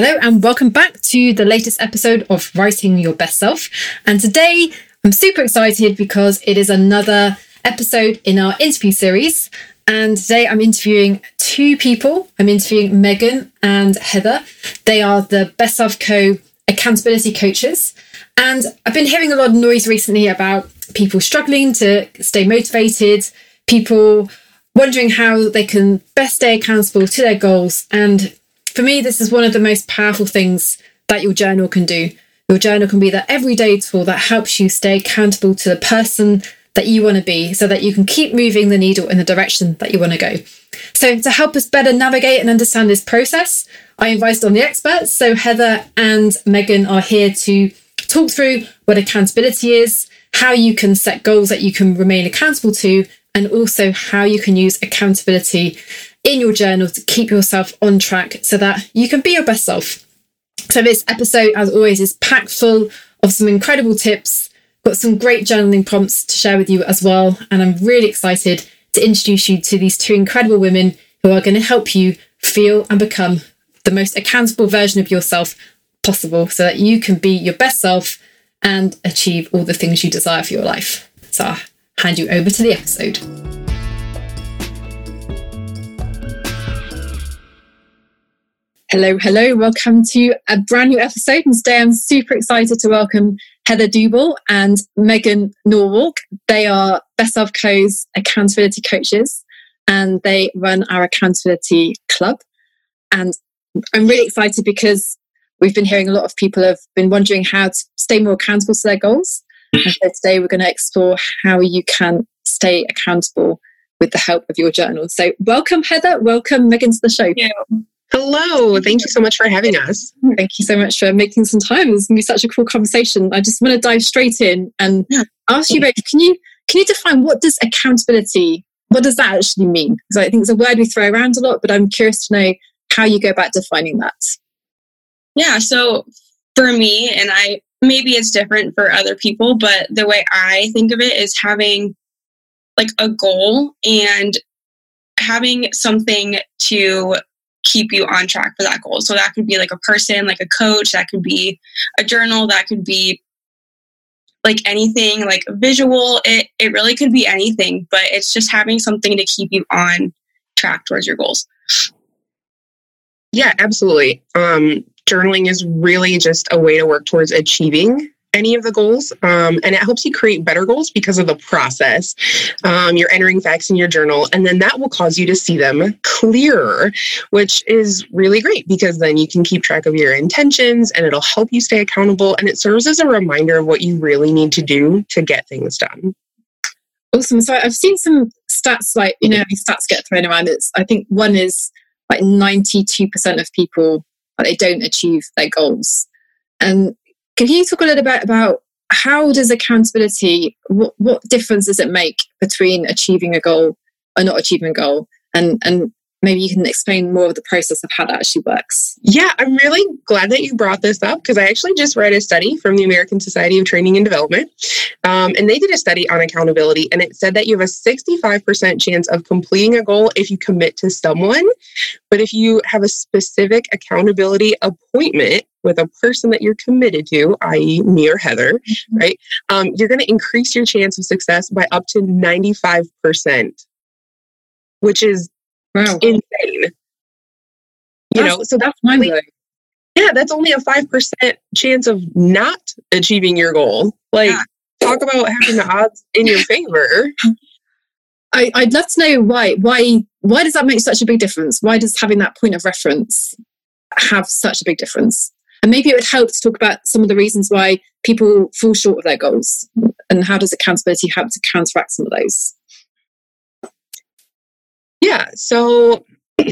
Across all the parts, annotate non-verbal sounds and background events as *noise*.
Hello, and welcome back to the latest episode of Writing Your Best Self. And today I'm super excited because it is another episode in our interview series. And today I'm interviewing two people. I'm interviewing Megan and Heather. They are the Best Self Co accountability coaches. And I've been hearing a lot of noise recently about people struggling to stay motivated, people wondering how they can best stay accountable to their goals. And for me, this is one of the most powerful things that your journal can do. Your journal can be that everyday tool that helps you stay accountable to the person that you want to be so that you can keep moving the needle in the direction that you want to go. So, to help us better navigate and understand this process, I invited on the experts. So, Heather and Megan are here to talk through what accountability is, how you can set goals that you can remain accountable to, and also how you can use accountability in your journal to keep yourself on track so that you can be your best self. So, this episode, as always, is packed full of some incredible tips. Got some great journaling prompts to share with you as well. And I'm really excited to introduce you to these two incredible women who are going to help you feel and become the most accountable version of yourself possible so that you can be your best self and achieve all the things you desire for your life. So I'll hand you over to the episode. Hello, hello. Welcome to a brand new episode. And today I'm super excited to welcome Heather Dubel and Megan Norwalk. They are Best Self Co's accountability coaches and they run our accountability club. And I'm really excited because we've been hearing a lot of people have been wondering how to stay more accountable to their goals. Mm-hmm. And so today we're going to explore how you can stay accountable with the help of your journal. So welcome, Heather. Welcome, Megan, to the show. Yeah. Hello. Thank you so much for having us. Thank you so much for making some time. It's going to be such a cool conversation. I just want to dive straight in and yeah. ask you both, can you can you define what does accountability what does that actually mean? Because I think it's a word we throw around a lot, but I'm curious to know how you go about defining that. Yeah, so for me, and I maybe it's different for other people, but the way I think of it is having like a goal and having something to keep you on track for that goal. So that could be like a person, like a coach, that could be a journal, that could be like anything like visual. It it really could be anything, but it's just having something to keep you on track towards your goals. Yeah, absolutely. Um, journaling is really just a way to work towards achieving any of the goals. Um, and it helps you create better goals because of the process. Um, you're entering facts in your journal, and then that will cause you to see them clearer, which is really great because then you can keep track of your intentions and it'll help you stay accountable. And it serves as a reminder of what you really need to do to get things done. Awesome. So I've seen some stats like, you know, stats get thrown around. It's, I think one is like 92% of people they don't achieve their goals. And can you talk a little bit about how does accountability, what, what difference does it make between achieving a goal or not achieving a goal? And, and maybe you can explain more of the process of how that actually works. Yeah, I'm really glad that you brought this up because I actually just read a study from the American Society of Training and Development. Um, and they did a study on accountability, and it said that you have a 65% chance of completing a goal if you commit to someone. But if you have a specific accountability appointment, with a person that you're committed to, i.e., me or Heather, mm-hmm. right? Um, you're going to increase your chance of success by up to 95%, which is Wow. Insane. You that's, know, so that's mind blowing. Yeah, that's only a 5% chance of not achieving your goal. Like, yeah. talk about having the odds in your favor. I, I'd love to know why. Why why does that make such a big difference? Why does having that point of reference have such a big difference? And maybe it would help to talk about some of the reasons why people fall short of their goals and how does accountability help to counteract some of those? Yeah. So *clears throat*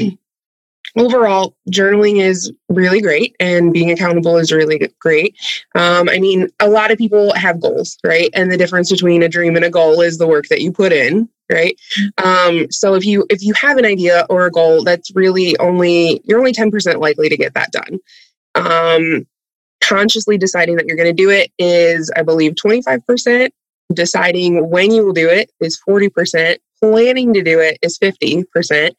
overall, journaling is really great and being accountable is really great. Um, I mean, a lot of people have goals, right? And the difference between a dream and a goal is the work that you put in, right? Um, so if you if you have an idea or a goal, that's really only you're only 10% likely to get that done. Um, consciously deciding that you're going to do it is, I believe, 25%. Deciding when you will do it is 40% planning to do it is 50%.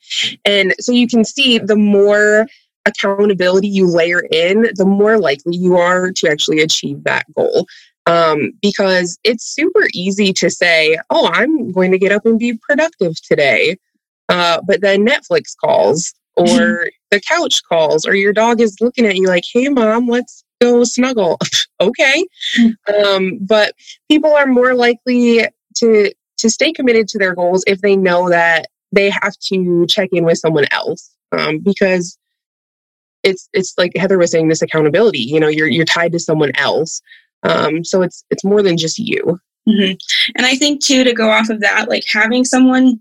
And so you can see the more accountability you layer in, the more likely you are to actually achieve that goal. Um, because it's super easy to say, oh, I'm going to get up and be productive today. Uh, but then Netflix calls *laughs* or the couch calls or your dog is looking at you like, hey, mom, let's go snuggle. *laughs* okay. Hmm. Um, but people are more likely to to stay committed to their goals if they know that they have to check in with someone else. Um, because it's it's like Heather was saying this accountability you know you're you're tied to someone else. Um, so it's it's more than just you. Mm-hmm. and I think too to go off of that like having someone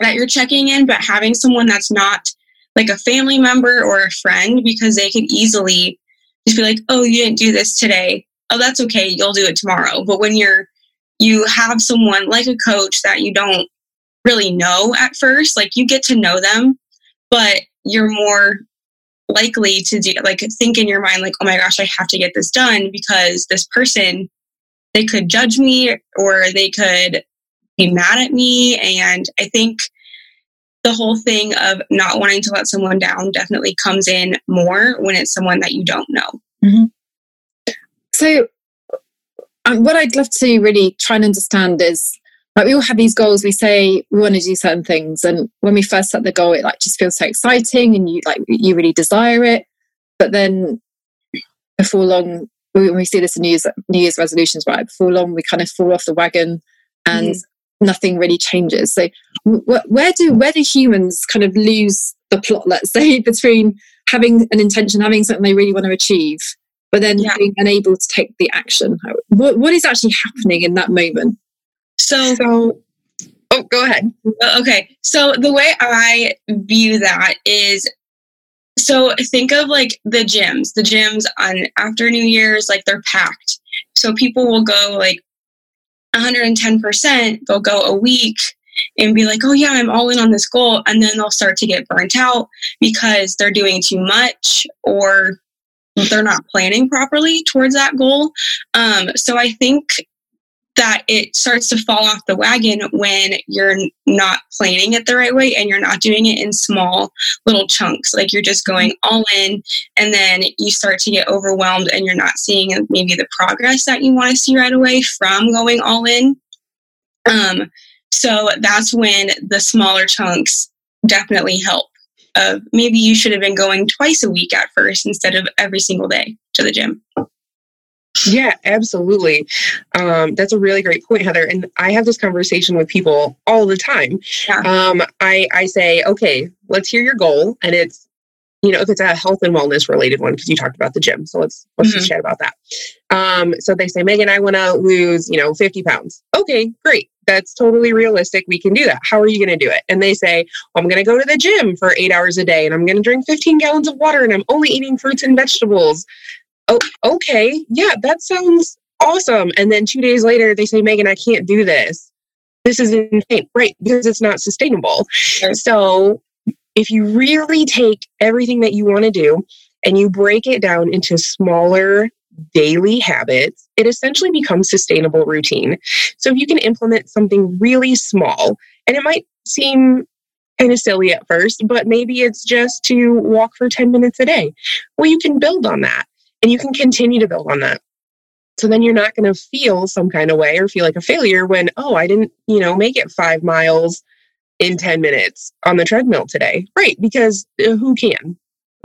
that you're checking in but having someone that's not like a family member or a friend because they could easily just be like oh you didn't do this today. Oh that's okay. You'll do it tomorrow. But when you're you have someone like a coach that you don't really know at first, like you get to know them, but you're more likely to do like think in your mind like oh my gosh i have to get this done because this person they could judge me or they could be mad at me and i think the whole thing of not wanting to let someone down definitely comes in more when it's someone that you don't know mm-hmm. so um, what I'd love to really try and understand is like we all have these goals. We say we want to do certain things, and when we first set the goal, it like just feels so exciting, and you like you really desire it. But then before long, when we see this in New Year's, New Year's resolutions, right? Before long, we kind of fall off the wagon, and mm. nothing really changes. So wh- where do where do humans kind of lose the plot? Let's *laughs* say between having an intention, having something they really want to achieve, but then yeah. being unable to take the action. What, what is actually happening in that moment? So, so, oh, go ahead. Uh, okay. So the way I view that is so think of like the gyms. The gyms on after New Year's, like they're packed. So people will go like 110%, they'll go a week and be like, oh yeah, I'm all in on this goal. And then they'll start to get burnt out because they're doing too much or they're not planning properly towards that goal. Um, so I think that it starts to fall off the wagon when you're not planning it the right way and you're not doing it in small little chunks. Like you're just going all in and then you start to get overwhelmed and you're not seeing maybe the progress that you want to see right away from going all in. Um, so that's when the smaller chunks definitely help of maybe you should have been going twice a week at first instead of every single day to the gym. Yeah, absolutely. Um, that's a really great point, Heather. And I have this conversation with people all the time. Yeah. Um, I, I say, okay, let's hear your goal. And it's, you know, if it's a health and wellness related one, because you talked about the gym. So let's let's mm-hmm. just chat about that. Um, so they say, Megan, I want to lose, you know, 50 pounds. Okay, great that's totally realistic. We can do that. How are you going to do it? And they say, well, I'm going to go to the gym for eight hours a day and I'm going to drink 15 gallons of water and I'm only eating fruits and vegetables. Oh, okay. Yeah, that sounds awesome. And then two days later, they say, Megan, I can't do this. This is insane. Right. Because it's not sustainable. Sure. So if you really take everything that you want to do and you break it down into smaller daily habits, it essentially becomes sustainable routine. So if you can implement something really small, and it might seem kind of silly at first, but maybe it's just to walk for 10 minutes a day. Well, you can build on that and you can continue to build on that. So then you're not going to feel some kind of way or feel like a failure when, oh, I didn't, you know, make it five miles in 10 minutes on the treadmill today. Right. Because uh, who can?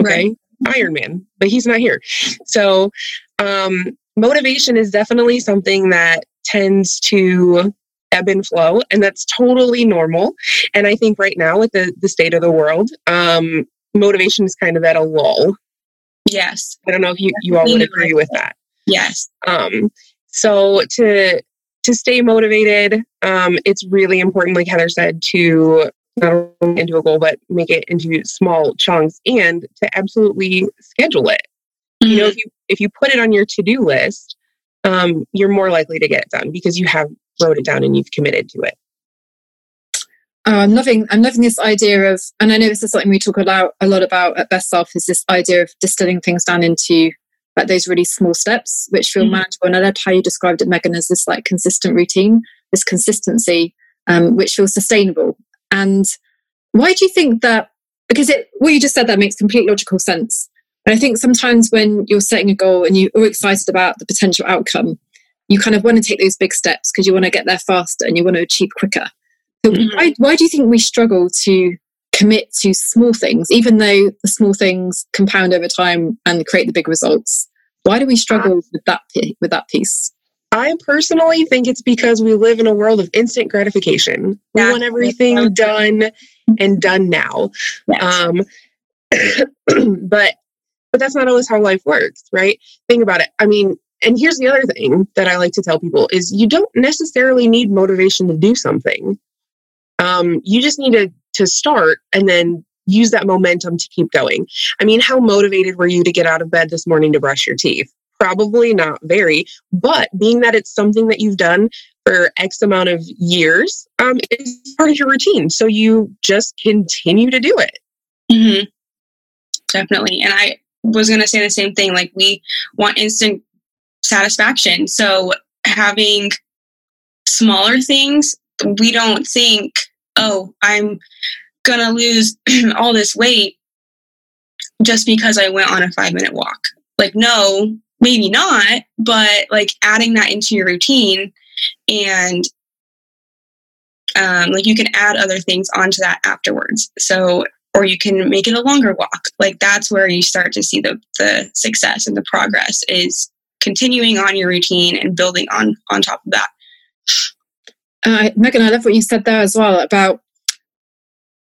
Okay. Right. Iron Man, but he's not here. So um, motivation is definitely something that tends to ebb and flow, and that's totally normal. And I think right now, with the, the state of the world, um, motivation is kind of at a lull. Yes. I don't know if you, you all would agree with that. Yes. Um, so to to stay motivated, um, it's really important, like Heather said, to not only into a goal, but make it into small chunks and to absolutely schedule it. Mm-hmm. You know, if you if you put it on your to-do list, um, you're more likely to get it done because you have wrote it down and you've committed to it. Oh, I'm loving I'm loving this idea of and I know this is something we talk a lot a lot about at Best Self is this idea of distilling things down into like those really small steps which feel mm-hmm. manageable. And I loved how you described it, Megan, as this like consistent routine, this consistency, um, which feels sustainable. And why do you think that because it what you just said that makes complete logical sense. And I think sometimes when you're setting a goal and you're excited about the potential outcome, you kind of want to take those big steps because you want to get there faster and you want to achieve quicker. So mm-hmm. why, why do you think we struggle to commit to small things, even though the small things compound over time and create the big results? Why do we struggle uh, with that with that piece? I personally think it's because we live in a world of instant gratification. We want everything done and done now. Yes. Um, *clears throat* but but that's not always how life works, right? Think about it. I mean, and here's the other thing that I like to tell people is you don't necessarily need motivation to do something. Um, you just need to to start and then use that momentum to keep going. I mean, how motivated were you to get out of bed this morning to brush your teeth? Probably not very, but being that it's something that you've done for X amount of years, um, part of your routine. So you just continue to do it. Mm-hmm. Definitely. And I was going to say the same thing. Like, we want instant satisfaction. So having smaller things, we don't think, oh, I'm going to lose *clears throat* all this weight just because I went on a five minute walk. Like, no, maybe not, but like adding that into your routine and um, like you can add other things onto that afterwards. So, or you can make it a longer walk. Like that's where you start to see the the success and the progress is continuing on your routine and building on on top of that. Uh, Megan, I love what you said there as well about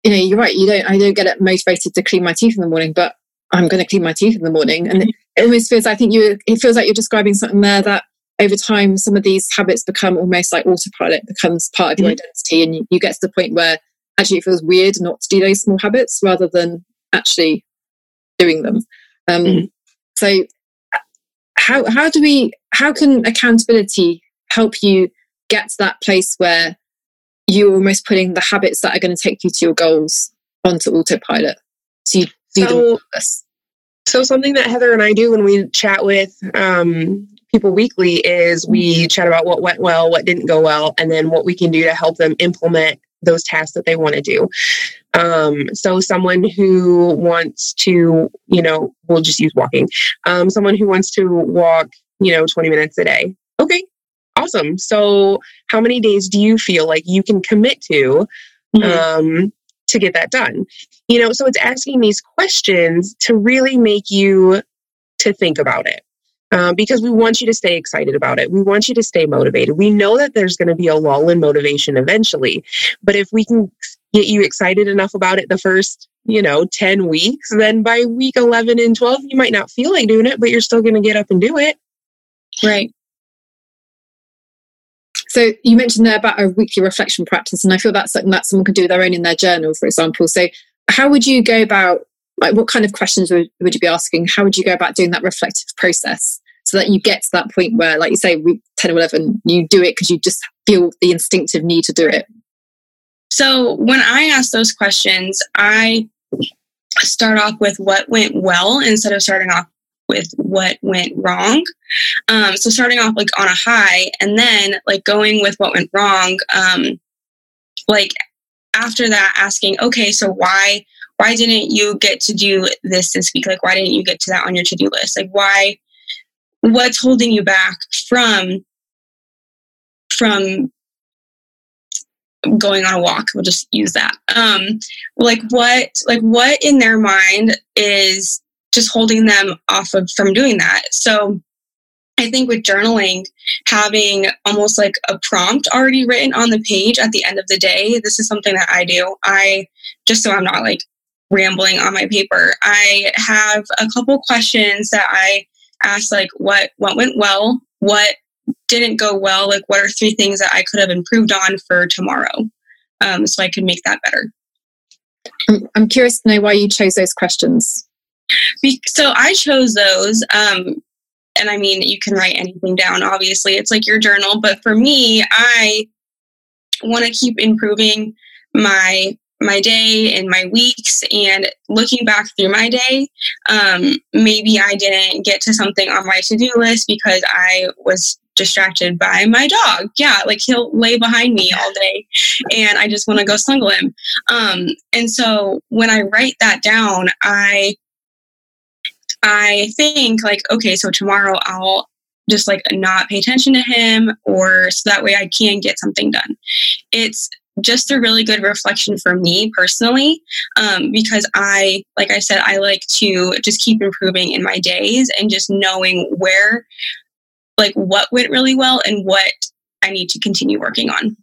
you know you're right. You don't I don't get it motivated to clean my teeth in the morning, but I'm going to clean my teeth in the morning. And it *laughs* almost feels, I think you, it feels like you're describing something there that over time, some of these habits become almost like autopilot, becomes part of your mm-hmm. identity. And you, you, get to the point where actually it feels weird not to do those small habits rather than actually doing them. Um, mm-hmm. So how, how do we, how can accountability help you get to that place where you're almost putting the habits that are going to take you to your goals onto autopilot? So you do so, so something that Heather and I do when we chat with um, people weekly is we mm-hmm. chat about what went well, what didn't go well, and then what we can do to help them implement those tasks that they want to do. Um, so someone who wants to, you know, we'll just use walking. Um, someone who wants to walk, you know, 20 minutes a day. Okay, awesome. So how many days do you feel like you can commit to mm-hmm. um, to get that done? You know, so it's asking these questions to really make you to think about it. Um, because we want you to stay excited about it. We want you to stay motivated. We know that there's going to be a lull in motivation eventually, but if we can get you excited enough about it the first, you know, 10 weeks, then by week 11 and 12, you might not feel like doing it, but you're still going to get up and do it. Right. So you mentioned there about a weekly reflection practice, and I feel that's something that someone can do their own in their journal, for example. So how would you go about like what kind of questions would, would you be asking? How would you go about doing that reflective process so that you get to that point where, like you say, 10 or 11, you do it because you just feel the instinctive need to do it? So when I ask those questions, I start off with what went well instead of starting off with what went wrong. Um, so starting off like on a high and then like going with what went wrong, um, like after that asking, okay, so why why didn't you get to do this this week? Like why didn't you get to that on your to-do list? Like why what's holding you back from from going on a walk we'll just use that um like what like what in their mind is just holding them off of from doing that. So I think with journaling, having almost like a prompt already written on the page at the end of the day, this is something that I do. I just so I'm not like rambling on my paper, I have a couple questions that I ask like what what went well, what didn't go well, like what are three things that I could have improved on for tomorrow, um, so I could make that better. I'm, I'm curious to know why you chose those questions. So I chose those. Um, and I mean, you can write anything down, obviously. It's like your journal. But for me, I want to keep improving my my day and my weeks and looking back through my day um, maybe i didn't get to something on my to-do list because i was distracted by my dog yeah like he'll lay behind me all day and i just want to go snuggle him um, and so when i write that down i i think like okay so tomorrow i'll just like not pay attention to him or so that way i can get something done. It's just a really good reflection for me personally um, because i like i said i like to just keep improving in my days and just knowing where like what went really well and what i need to continue working on.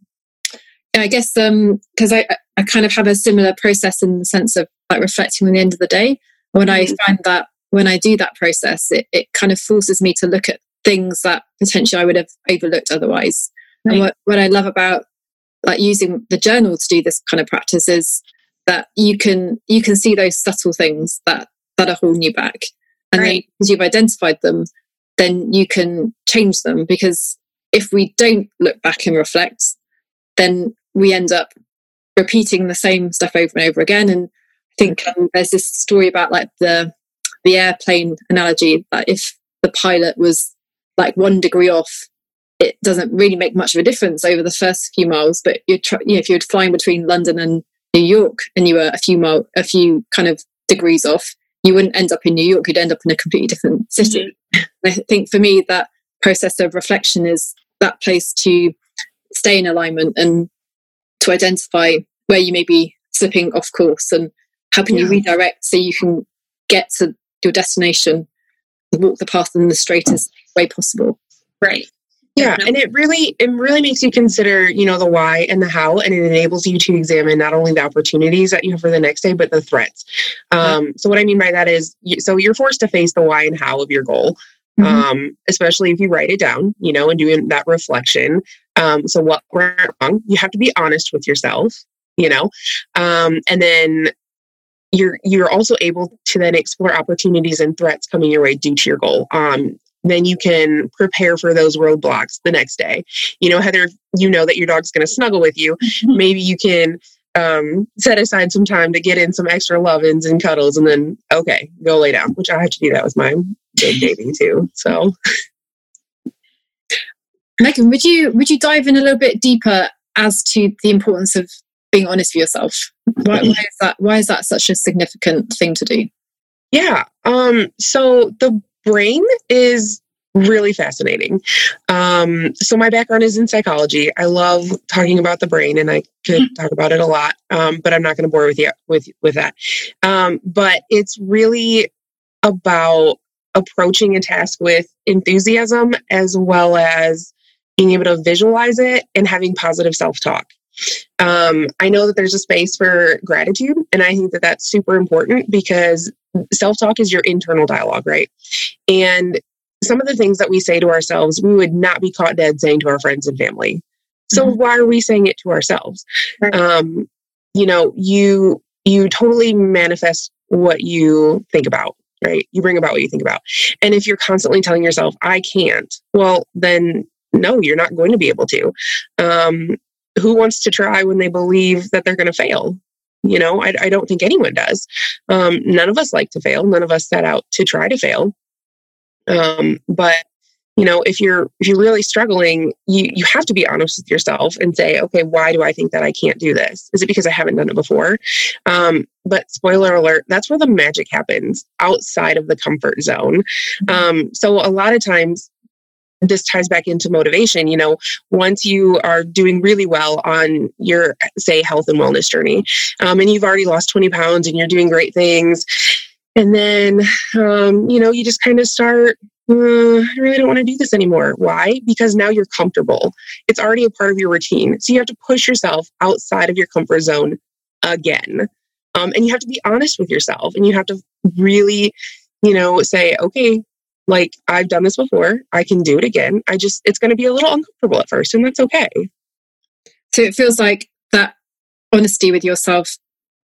Yeah, i guess um because i i kind of have a similar process in the sense of like reflecting on the end of the day. When mm-hmm. i find that when i do that process it, it kind of forces me to look at things that potentially i would have overlooked otherwise right. and what, what i love about like using the journal to do this kind of practice is that you can you can see those subtle things that that are holding you back and right. then because you've identified them then you can change them because if we don't look back and reflect then we end up repeating the same stuff over and over again and i think um, there's this story about like the the airplane analogy that if the pilot was like one degree off it doesn't really make much of a difference over the first few miles. But you're, tr- you know, if you're flying between London and New York and you were a few mile, a few kind of degrees off, you wouldn't end up in New York. You'd end up in a completely different city. Mm-hmm. I think for me, that process of reflection is that place to stay in alignment and to identify where you may be slipping off course and helping yeah. you redirect so you can get to your destination walk the path in the straightest way possible. Right. Yeah and it really it really makes you consider you know the why and the how and it enables you to examine not only the opportunities that you have for the next day but the threats. Um, so what i mean by that is you, so you're forced to face the why and how of your goal mm-hmm. um, especially if you write it down you know and doing that reflection. Um, so what went wrong you have to be honest with yourself you know? Um, and then you're you're also able to then explore opportunities and threats coming your way due to your goal. Um, then you can prepare for those roadblocks the next day. You know, Heather, you know that your dog's going to snuggle with you. Mm-hmm. Maybe you can um, set aside some time to get in some extra love-ins and cuddles, and then okay, go lay down. Which I have to do that with my big baby too. So, Megan, would you would you dive in a little bit deeper as to the importance of being honest with yourself? Why, why is that? Why is that such a significant thing to do? Yeah. Um, so the brain is really fascinating. Um, so my background is in psychology. I love talking about the brain, and I could mm-hmm. talk about it a lot, um, but I'm not going to bore with you with with that. Um, but it's really about approaching a task with enthusiasm as well as being able to visualize it and having positive self talk. Um, I know that there's a space for gratitude, and I think that that's super important because self talk is your internal dialogue, right? And some of the things that we say to ourselves, we would not be caught dead saying to our friends and family. So mm-hmm. why are we saying it to ourselves? Right. Um, you know, you you totally manifest what you think about, right? You bring about what you think about. And if you're constantly telling yourself, I can't, well, then no, you're not going to be able to. Um, who wants to try when they believe that they're going to fail? You know, I, I, don't think anyone does. Um, none of us like to fail. None of us set out to try to fail. Um, but you know, if you're if you're really struggling, you you have to be honest with yourself and say, okay, why do I think that I can't do this? Is it because I haven't done it before? Um, but spoiler alert, that's where the magic happens outside of the comfort zone. Mm-hmm. Um, so a lot of times this ties back into motivation. You know, once you are doing really well on your, say, health and wellness journey, um, and you've already lost 20 pounds and you're doing great things, and then, um, you know, you just kind of start, uh, I really don't want to do this anymore. Why? Because now you're comfortable. It's already a part of your routine. So you have to push yourself outside of your comfort zone again. Um, and you have to be honest with yourself and you have to really, you know, say, okay, like I've done this before. I can do it again. I just, it's going to be a little uncomfortable at first, and that's okay. So it feels like that honesty with yourself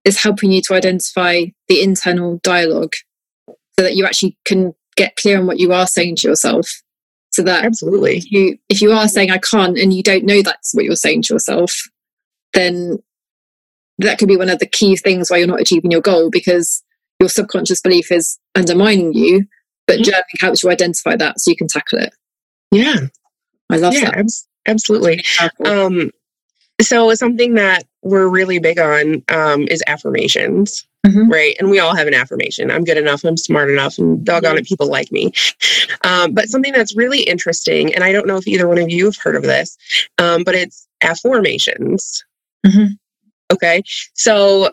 is helping you to identify the internal dialogue so that you actually can get clear on what you are saying to yourself so that absolutely if you if you are saying i can't and you don't know that's what you're saying to yourself then that could be one of the key things why you're not achieving your goal because your subconscious belief is undermining you but mm-hmm. journaling helps you identify that so you can tackle it. Yeah. I love yeah, that. ab- absolutely. Um so something that we're really big on um, is affirmations mm-hmm. right? And we all have an affirmation. I'm good enough i'm smart enough and doggone it people like me. Um, but something that's really interesting and i don't know if either one of you have heard of this um, but it's afformations. Mm-hmm. okay? So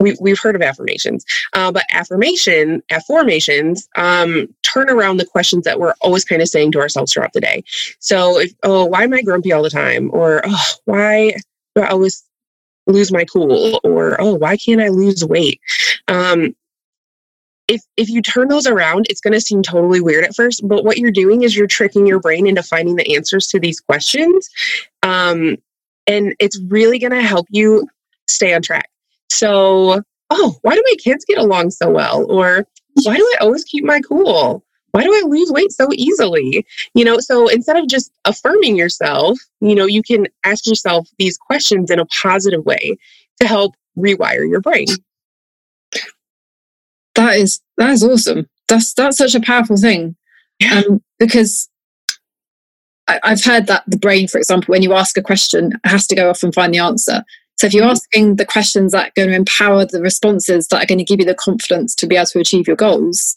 we, we've heard of affirmations uh, but affirmation afformations um, turn around the questions that we're always kind of saying to ourselves throughout the day. So if, oh why am i grumpy all the time? Or oh, why do i always lose my cool? Or oh why can't i lose weight? Um, if if you turn those around it's going to seem totally weird at first but what you're doing is you're tricking your brain into finding the answers to these questions um, and it's really going to help you stay on track so oh why do my kids get along so well or why do i always keep my cool why do I lose weight so easily? You know, so instead of just affirming yourself, you know, you can ask yourself these questions in a positive way to help rewire your brain. That is that is awesome. That's that's such a powerful thing. Yeah. Um, because I, I've heard that the brain, for example, when you ask a question, has to go off and find the answer. So if you're mm-hmm. asking the questions that are going to empower the responses that are going to give you the confidence to be able to achieve your goals,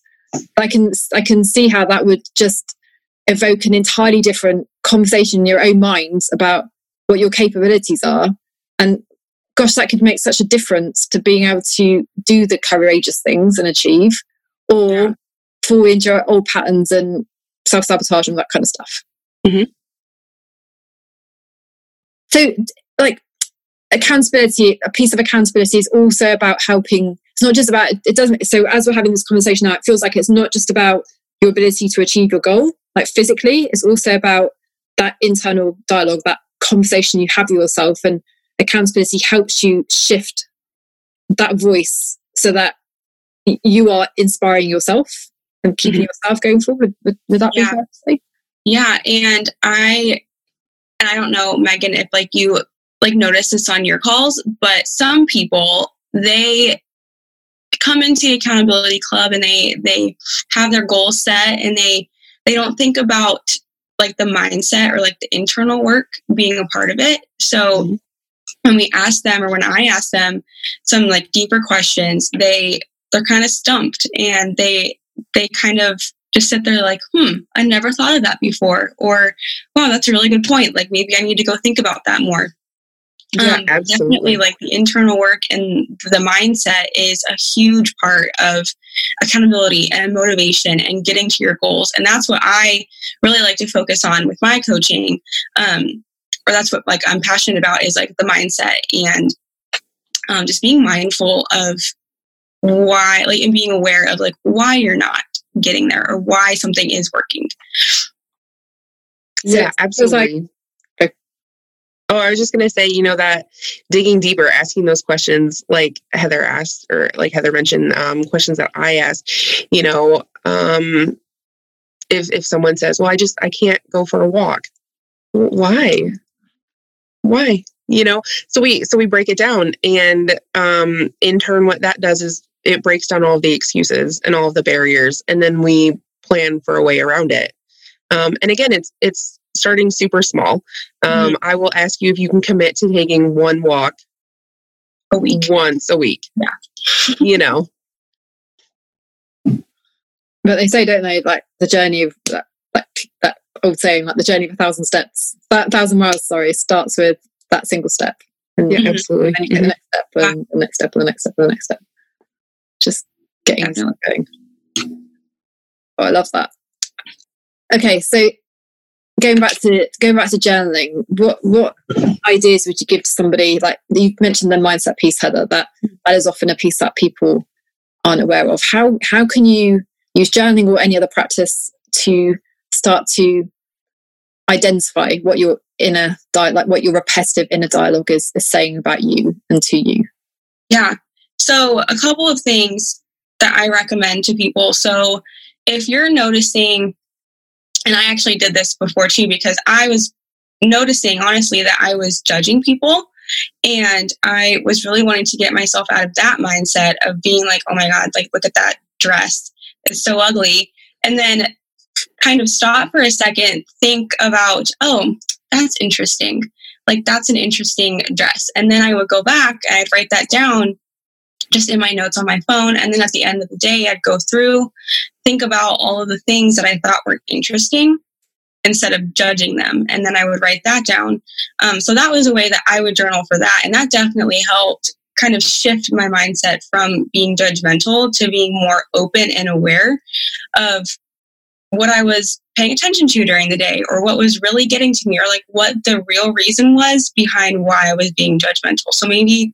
I can I can see how that would just evoke an entirely different conversation in your own mind about what your capabilities are. And gosh, that could make such a difference to being able to do the courageous things and achieve, or yeah. fall into your old patterns and self sabotage and that kind of stuff. Mm-hmm. So, like accountability, a piece of accountability is also about helping it's not just about it doesn't so as we're having this conversation now it feels like it's not just about your ability to achieve your goal like physically it's also about that internal dialogue that conversation you have with yourself and accountability helps you shift that voice so that you are inspiring yourself and keeping mm-hmm. yourself going forward with, with that yeah. yeah and i and i don't know megan if like you like notice this on your calls but some people they come into the accountability club and they they have their goals set and they they don't think about like the mindset or like the internal work being a part of it. So mm-hmm. when we ask them or when i ask them some like deeper questions they they're kind of stumped and they they kind of just sit there like hmm i never thought of that before or wow that's a really good point. Like maybe i need to go think about that more yeah, um, absolutely. Definitely, like the internal work and the mindset is a huge part of accountability and motivation and getting to your goals. And that's what I really like to focus on with my coaching. Um, or that's what like I'm passionate about is like the mindset and um, just being mindful of why, like, and being aware of like why you're not getting there or why something is working. So yeah, absolutely. Like, Oh, I was just going to say, you know, that digging deeper, asking those questions like Heather asked, or like Heather mentioned, um, questions that I asked, you know, um, if, if someone says, well, I just, I can't go for a walk. Why? Why? You know, so we, so we break it down and, um, in turn, what that does is it breaks down all of the excuses and all of the barriers. And then we plan for a way around it. Um, and again, it's, it's, starting super small. Um, mm-hmm. I will ask you if you can commit to taking one walk a week, once a week. Yeah, you know. But they say, don't they, like the journey of that, like that old saying, like the journey of a thousand steps, that thousand miles, sorry, starts with that single step. And yeah, absolutely. Then you get the next step, and the next step, and the next step, and the next step. Just getting going. Oh, I love that. Okay, so going back to going back to journaling what what ideas would you give to somebody like you mentioned the mindset piece heather that that is often a piece that people aren't aware of. How how can you use journaling or any other practice to start to identify what your inner dialogue like what your repetitive inner dialogue is is saying about you and to you? Yeah. So, a couple of things that I recommend to people. So, if you're noticing, and I actually did this before too, because I was noticing honestly that I was judging people. And I was really wanting to get myself out of that mindset of being like, oh my God, like, look at that dress. It's so ugly. And then kind of stop for a second, think about, oh, that's interesting. Like, that's an interesting dress. And then I would go back and I'd write that down just in my notes on my phone. And then at the end of the day, I'd go through, think about all of the things that I thought were interesting instead of judging them. And then I would write that down. Um, so that was a way that I would journal for that. And that definitely helped kind of shift my mindset from being judgmental to being more open and aware of what I was paying attention to during the day or what was really getting to me or like what the real reason was behind why I was being judgmental. So maybe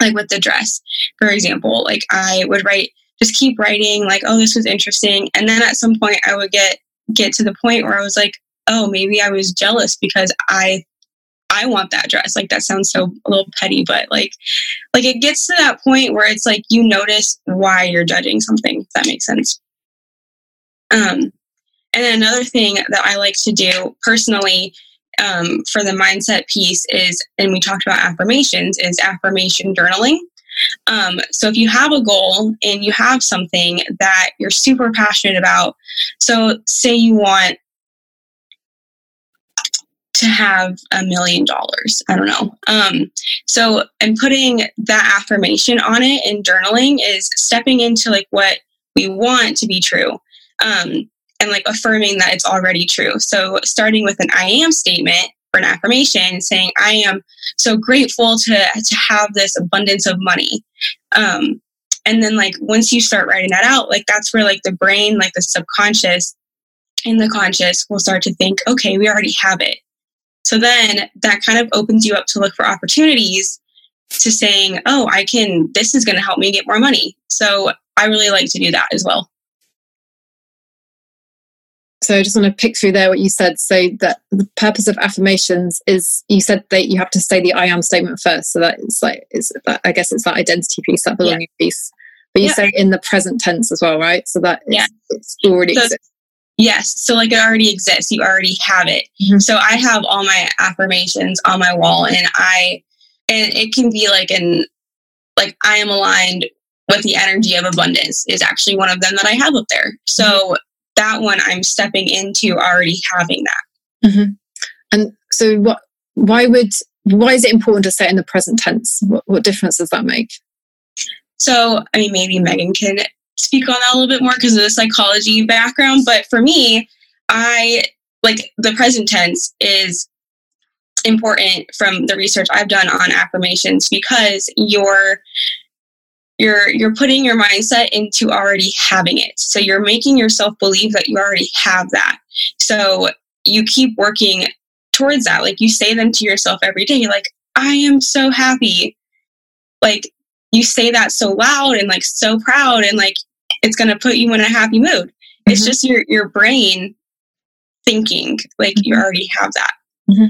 like with the dress, for example, like I would write, just keep writing, like, oh, this was interesting. And then at some point I would get get to the point where I was like, oh, maybe I was jealous because I I want that dress. Like that sounds so a little petty, but like like it gets to that point where it's like you notice why you're judging something, if that makes sense. Um and then another thing that I like to do personally um, for the mindset piece is, and we talked about affirmations, is affirmation journaling. Um, so if you have a goal and you have something that you're super passionate about, so say you want to have a million dollars. I don't know. Um, so and putting that affirmation on it and journaling is stepping into like what we want to be true. Um, and like affirming that it's already true. So starting with an I am statement for an affirmation saying, I am so grateful to, to have this abundance of money. Um, and then like once you start writing that out, like that's where like the brain, like the subconscious and the conscious will start to think, okay, we already have it. So then that kind of opens you up to look for opportunities to saying, oh, I can, this is going to help me get more money. So I really like to do that as well. So I just want to pick through there what you said. So that the purpose of affirmations is you said that you have to say the I am statement first. So that it's like it's that I guess it's that identity piece, that belonging yeah. piece. But you yeah. say in the present tense as well, right? So that yeah. it's already so, exists. Yes. So like it already exists. You already have it. Mm-hmm. So I have all my affirmations on my wall and I and it can be like an like I am aligned with the energy of abundance is actually one of them that I have up there. So mm-hmm that one I'm stepping into already having that. Mm-hmm. And so, what? Why would? Why is it important to say in the present tense? What, what difference does that make? So, I mean, maybe Megan can speak on that a little bit more because of the psychology background. But for me, I like the present tense is important from the research I've done on affirmations because you're you're you're putting your mindset into already having it. So you're making yourself believe that you already have that. So you keep working towards that. Like you say them to yourself every day like i am so happy. Like you say that so loud and like so proud and like it's going to put you in a happy mood. Mm-hmm. it's just your your brain thinking like mm-hmm. you already have that. Mm-hmm.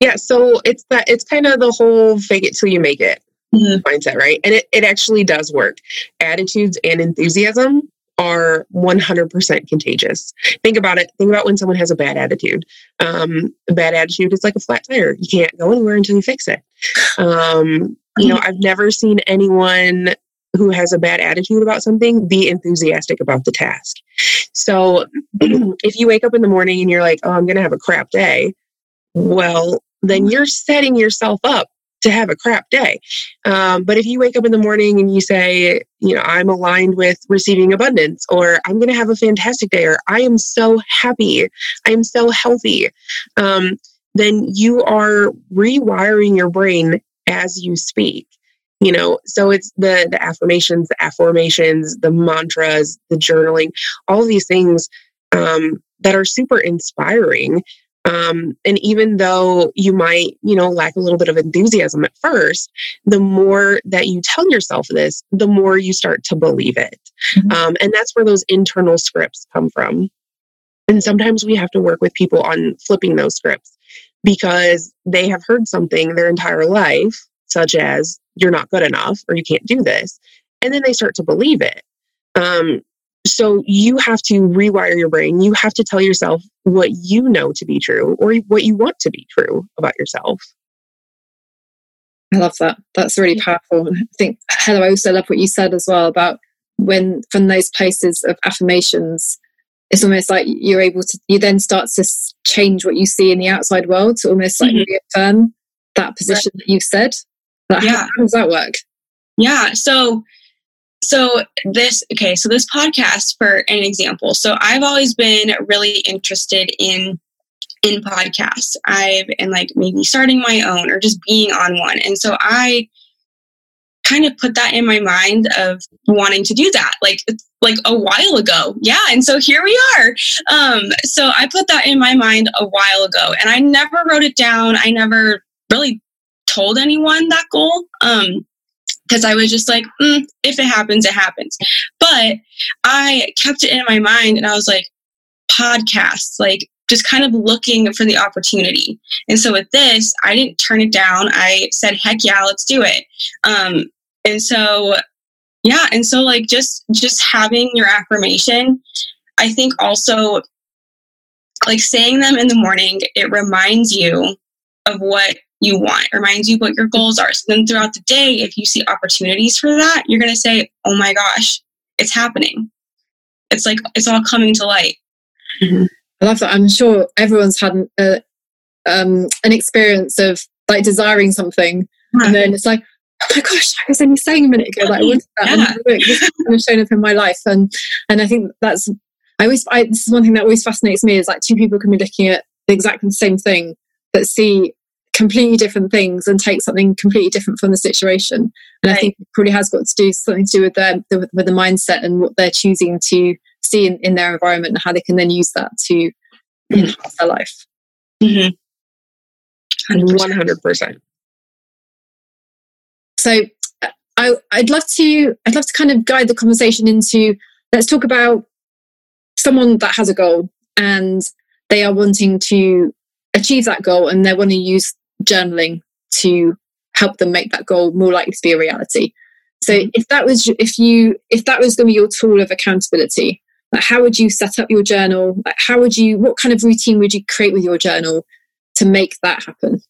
yeah so it's that it's kind of the whole fake it till you make it mm-hmm. mindset, right? And it, it actually does work. Attitudes and enthusiasm are 100% contagious. Think about it. Think about when someone has a bad attitude. Um, a bad attitude is like a flat tire. You can't go anywhere until you fix it. Um, you know, I've never seen anyone who has a bad attitude about something be enthusiastic about the task. So *clears throat* if you wake up in the morning and you're like, oh, I'm going to have a crap day, well, then you're setting yourself up to have a crap day. Um, but if you wake up in the morning and you say, you know, I'm aligned with receiving abundance, or I'm going to have a fantastic day, or I am so happy, I am so healthy, um, then you are rewiring your brain as you speak. You know, so it's the the affirmations, the affirmations, the mantras, the journaling, all these things um, that are super inspiring um, and even though you might, you know, lack a little bit of enthusiasm at first, the more that you tell yourself this, the more you start to believe it. Mm-hmm. Um, and that's where those internal scripts come from. And sometimes we have to work with people on flipping those scripts because they have heard something their entire life, such as you're not good enough or you can't do this. And then they start to believe it. Um, so you have to rewire your brain. You have to tell yourself what you know to be true or what you want to be true about yourself. I love that. That's really powerful. I think, Heather, I also love what you said as well about when from those places of affirmations, it's almost like you're able to, you then start to change what you see in the outside world to almost like mm-hmm. reaffirm that position right. that you've said. Like, yeah. How, how does that work? Yeah. So, so this okay so this podcast for an example so i've always been really interested in in podcasts. I've and like maybe starting my own or just being on one. And so i kind of put that in my mind of wanting to do that like like a while ago. Yeah and so here we are. Um so i put that in my mind a while ago and i never wrote it down. I never really told anyone that goal. Um because I was just like, mm, if it happens, it happens. But I kept it in my mind and I was like, podcasts, like just kind of looking for the opportunity. And so with this, I didn't turn it down. I said, heck yeah, let's do it. Um, and so, yeah. And so like just, just having your affirmation, I think also like saying them in the morning, it reminds you of what you want, It reminds you what your goals are. So then throughout the day, if you see opportunities for that, you're going to say, oh my gosh, it's happening. It's like, it's all coming to light. Mm-hmm. I love that. I'm sure everyone's had an, uh, um, an experience of like desiring something and then it's like, oh my gosh, I was only saying a minute ago that I wanted that. Yeah. And this has shown up in my life. And, and I think that's, I always, I, this is one thing that always fascinates me is like two people can be looking at exactly the same thing, but see completely different things and take something completely different from the situation. And right. I think it probably has got to do something to do with their the, with the mindset and what they're choosing to see in, in their environment and how they can then use that to mm-hmm. enhance their life. Mm-hmm. 100%. So I, I'd love to I'd love to kind of guide the conversation into let's talk about someone that has a goal and they are wanting to achieve that goal and they want to use journaling to help them make that goal more likely to be a reality. So mm-hmm. if that was if you if that was going to be your tool of accountability, like how would you set up your journal? Like how would you what kind of routine would you create with your journal to make that happen?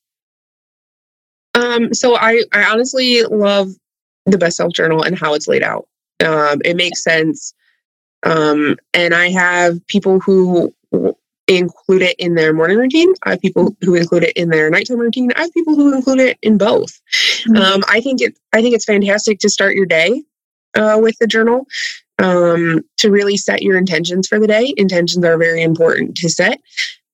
Um, so I I honestly love the best self journal and how it's laid out. Um, it makes sense. Um, and I have people who include it in their morning routine. I have people who include it in their nighttime routine. I have people who include it in both. Mm-hmm. Um, I think it. I think it's fantastic to start your day uh, with the journal um, to really set your intentions for the day. Intentions are very important to set.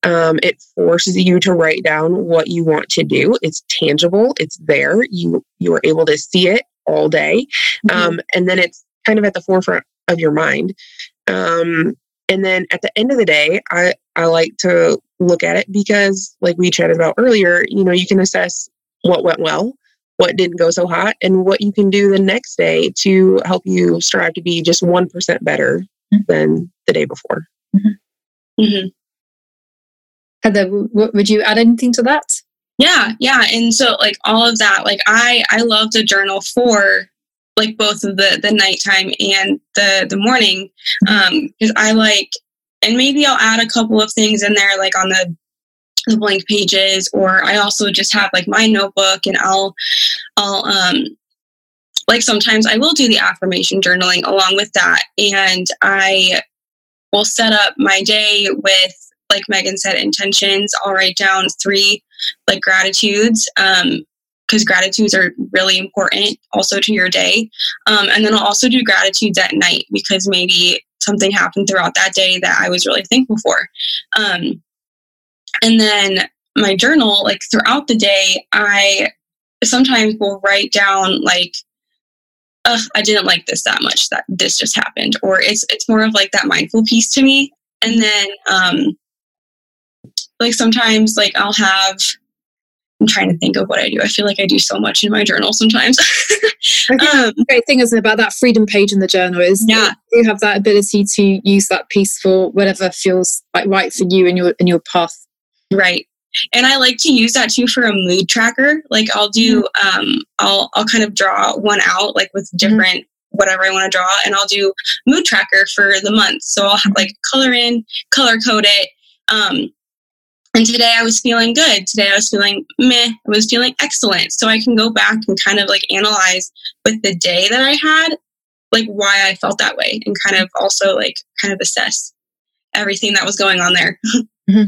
Um, it forces you to write down what you want to do. It's tangible. It's there. You you are able to see it all day, mm-hmm. Um, and then it's kind of at the forefront of your mind. Um, and then at the end of the day, I, I like to look at it because, like we chatted about earlier, you know, you can assess what went well, what didn't go so hot, and what you can do the next day to help you strive to be just 1% better mm-hmm. than the day before. Mm-hmm. Mm-hmm. Heather, would you add anything to that? Yeah, yeah. And so, like, all of that, like, I, I love to journal for like both of the the nighttime and the the morning um because i like and maybe i'll add a couple of things in there like on the the blank pages or i also just have like my notebook and i'll i'll um like sometimes i will do the affirmation journaling along with that and i will set up my day with like megan said intentions i'll write down three like gratitudes um because gratitudes are really important also to your day. Um, and then I'll also do gratitudes at night because maybe something happened throughout that day that I was really thankful for. Um, and then my journal, like throughout the day, I sometimes will write down like, Ugh, I didn't like this that much that this just happened. Or it's it's more of like that mindful piece to me. And then um like sometimes like I'll have I'm trying to think of what I do. I feel like I do so much in my journal sometimes. *laughs* um, the great thing is about that freedom page in the journal is yeah. you have that ability to use that piece for whatever feels like right for you and your in your path. Right. and I like to use that too for a mood tracker. Like I'll do, mm-hmm. um, I'll I'll kind of draw one out like with mm-hmm. different mm-hmm. whatever I want to draw, and I'll do mood tracker for the month. So I'll have, like color in, color code it. Um, and today I was feeling good. Today I was feeling meh. I was feeling excellent. So I can go back and kind of like analyze with the day that I had, like why I felt that way, and kind of also like kind of assess everything that was going on there. *laughs* mm-hmm.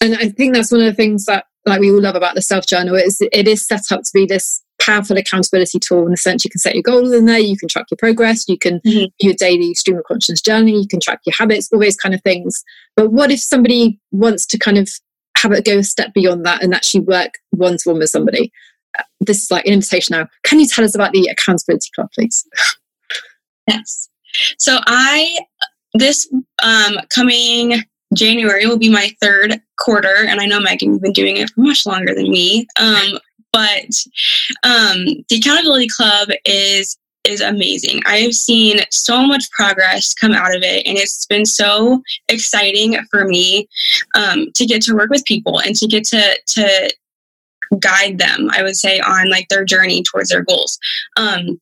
And I think that's one of the things that like we all love about the self journal is it is set up to be this powerful accountability tool in the sense you can set your goals in there, you can track your progress, you can mm-hmm. your daily stream of consciousness journaling, you can track your habits, all those kind of things. But what if somebody wants to kind of have it go a step beyond that and actually work one to one with somebody? Uh, this is like an invitation now. Can you tell us about the accountability club, please? *laughs* Yes. So I this um, coming January will be my third quarter, and I know Megan, you've been doing it for much longer than me. Um, but um, the Accountability Club is is amazing. I have seen so much progress come out of it, and it's been so exciting for me um, to get to work with people and to get to to guide them. I would say on like their journey towards their goals. Um,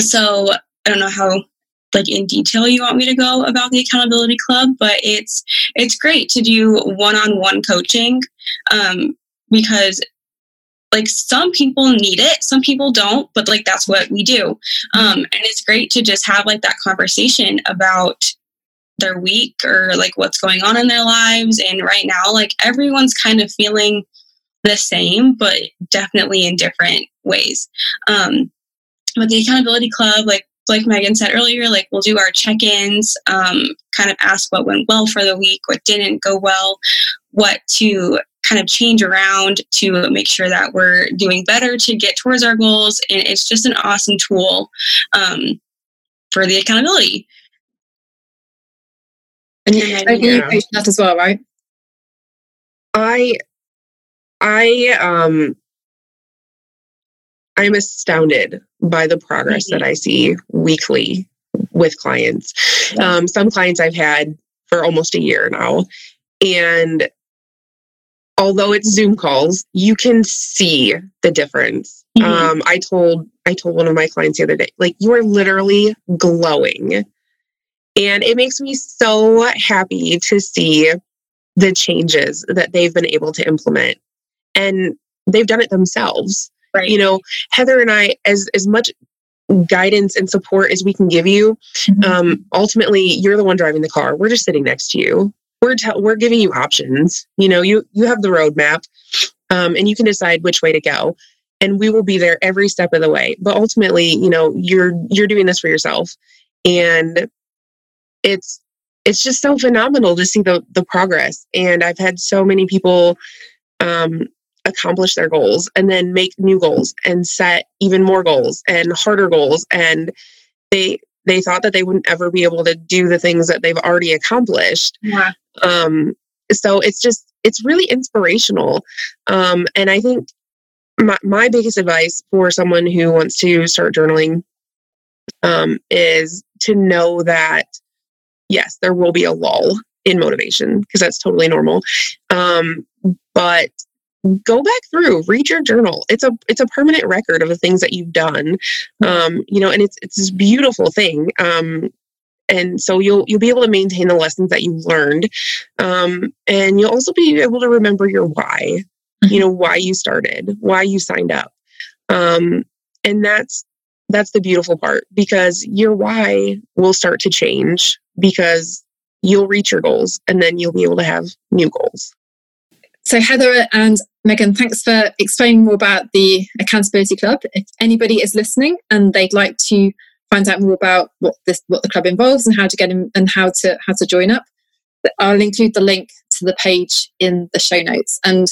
so I don't know how like in detail you want me to go about the accountability club but it's it's great to do one-on-one coaching um, because like some people need it some people don't but like that's what we do. Um, and it's great to just have like that conversation about their week or like what's going on in their lives. And right now like everyone's kind of feeling the same but definitely in different ways. Um, but the accountability club like like Megan said earlier, like we'll do our check ins, um, kind of ask what went well for the week, what didn't go well, what to kind of change around to make sure that we're doing better to get towards our goals. And it's just an awesome tool um, for the accountability. And you, yeah. you that as well, right? I, I, um, I'm astounded by the progress mm-hmm. that I see weekly with clients. Um, some clients I've had for almost a year now. And although it's Zoom calls, you can see the difference. Mm-hmm. Um, I told I told one of my clients the other day, like you are literally glowing. And it makes me so happy to see the changes that they've been able to implement. And they've done it themselves. Right. You know, Heather and I, as as much guidance and support as we can give you, mm-hmm. um, ultimately you're the one driving the car. We're just sitting next to you. We're te- we're giving you options. You know, you you have the roadmap, um, and you can decide which way to go. And we will be there every step of the way. But ultimately, you know, you're you're doing this for yourself, and it's it's just so phenomenal to see the the progress. And I've had so many people um, accomplish their goals and then make new goals and set even more goals and harder goals and they they thought that they wouldn't ever be able to do the things that they've already accomplished yeah. Um so it's just it's really inspirational. Um and i think my, my biggest advice for someone who wants to start journaling um is to know that yes there will be a lull in motivation because that's totally normal. Um but go back through read your journal. It's a it's a permanent record of the things that you've done. Um you know and it's it's this beautiful thing. Um and so you'll you'll be able to maintain the lessons that you learned um and you'll also be able to remember your why mm-hmm. you know why you started why you signed up um and that's that's the beautiful part because your why will start to change because you'll reach your goals and then you'll be able to have new goals so, Heather and Megan, thanks for explaining more about the Accountability Club. If anybody is listening and they'd like to find out more about what this what the club involves and how to get in and how to how to join up, I'll include the link to the page in the show notes. And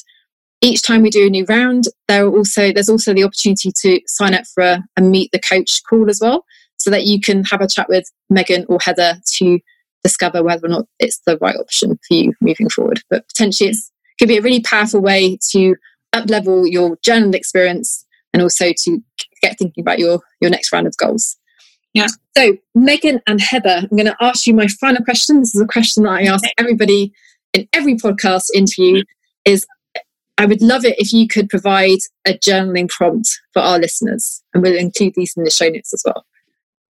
each time we do a new round, there are also there's also the opportunity to sign up for a, a meet the coach call as well, so that you can have a chat with Megan or Heather to discover whether or not it's the right option for you moving forward. But potentially it's can be a really powerful way to up level your journal experience and also to get thinking about your your next round of goals. Yeah. So Megan and Heather, I'm going to ask you my final question. This is a question that I ask everybody in every podcast interview: is I would love it if you could provide a journaling prompt for our listeners, and we'll include these in the show notes as well.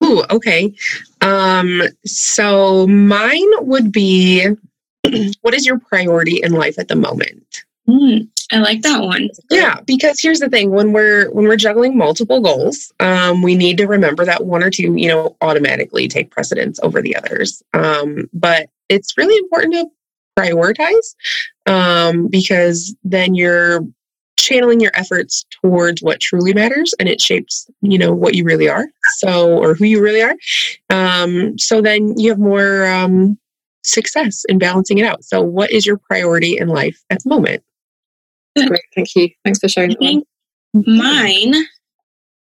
Ooh, okay. Um, so mine would be *clears throat* what is your priority in life at the moment? Mm, I like that one. Yeah, because here's the thing: when we're when we're juggling multiple goals, um, we need to remember that one or two, you know, automatically take precedence over the others. Um, but it's really important to prioritize um, because then you're channeling your efforts towards what truly matters and it shapes you know what you really are so or who you really are um, so then you have more um, success in balancing it out so what is your priority in life at the moment Great, thank you. Thanks for sharing. that Mine,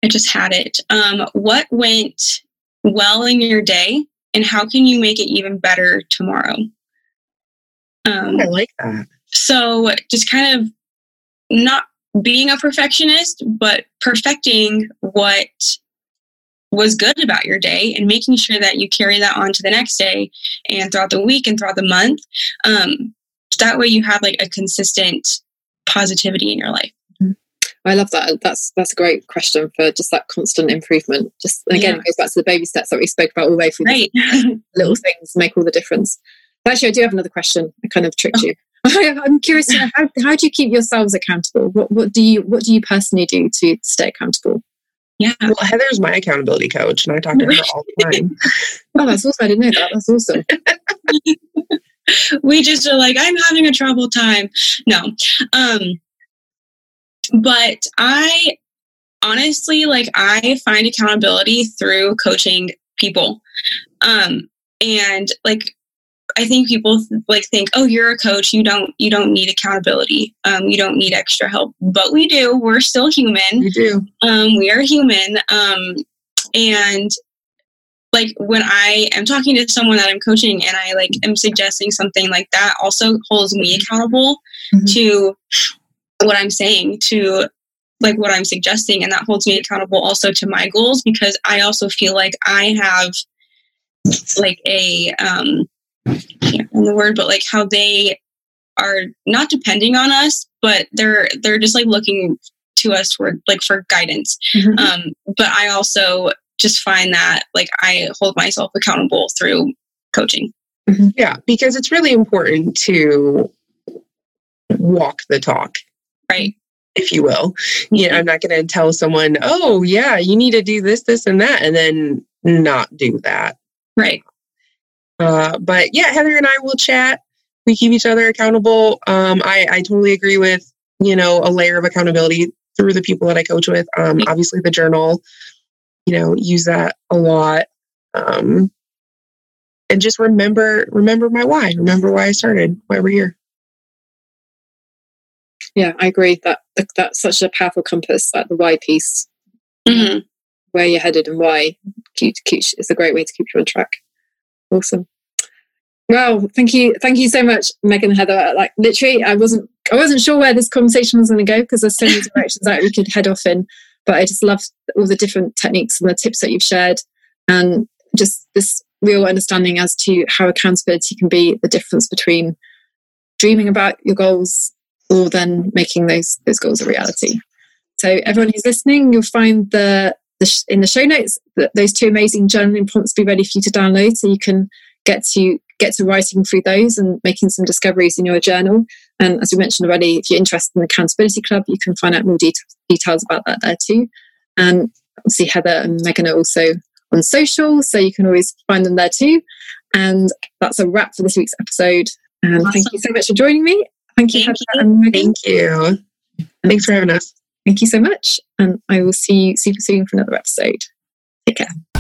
I just had it. Um, what went well in your day, and how can you make it even better tomorrow? Um, I like that. so just kind of not being a perfectionist, but perfecting what was good about your day and making sure that you carry that on to the next day and throughout the week and throughout the month. Um, that way you have like a consistent positivity in your life. Mm-hmm. I love that. That's that's a great question for just that constant improvement. Just again, Yeah. it goes back to the baby steps that we spoke about all the way through. Right. *laughs* Little things make all the difference. But actually, I do have another question. I kind of tricked you. *laughs* I'm curious. To know, how how do you keep yourselves accountable? What what do you what do you personally do to stay accountable? yeah. Well, Heather's my accountability coach, and I talk to her all the time. *laughs* Oh, that's awesome. I didn't know that. That's awesome. *laughs* we just are like i'm having a trouble time. No. Um but i honestly like i find accountability through coaching people. Um and like i think people like think oh you're a coach. You don't you don't need accountability. Um you don't need extra help. But we do. We're still human. You do. um, we are human. Um, and like when I am talking to someone that I'm coaching and I like am suggesting something like that also holds me accountable Mhm. to what I'm saying, to like what I'm suggesting. And that holds me accountable also to my goals because I also feel like I have like a, um, I can't the word, but like how they are not depending on us, but they're, they're just like looking to us for like for guidance. Mhm. Um, but I also just find that like I hold myself accountable through coaching. Yeah, because it's really important to walk the talk, Right. if you will. You know, I'm not going to tell someone, "Oh, yeah, you need to do this, this, and that," and then not do that. Right. Uh, but yeah, Heather and I will chat. We keep each other accountable. Um, I, I totally agree with you know a layer of accountability through the people that I coach with. Um, obviously, the journal, you know, use that a lot. Um, and just remember remember my why. Remember why I started. Why we're here. Yeah, I agree that that- that's such a powerful compass. Like the why piece, Mhm. where you're headed and why. Keep, keep, it's a great way to keep you on track. Awesome. Well, thank you, thank you so much, Megan and Heather. Like literally, I wasn't, I wasn't sure where this conversation was going to go because there's so many *laughs* directions that we could head off in. But I just love all the different techniques and the tips that you've shared, and just this real understanding as to how accountability can be the difference between dreaming about your goals or then making those those goals a reality. So everyone who's listening, you'll find the, the sh- in the show notes that those two amazing journaling prompts be ready for you to download, so you can get to get to writing through those and making some discoveries in your journal. And as we mentioned already, if you're interested in the Accountability Club, you can find out more det- details about that there too. And obviously, Heather and Megan are also on social, so you can always find them there too. And that's a wrap for this week's episode. And thank you so much for joining me. Thank you, Thank Heather and Megan. Thank you. Thanks for having us. Thank you so much. And I will see you super soon for another episode. Take care.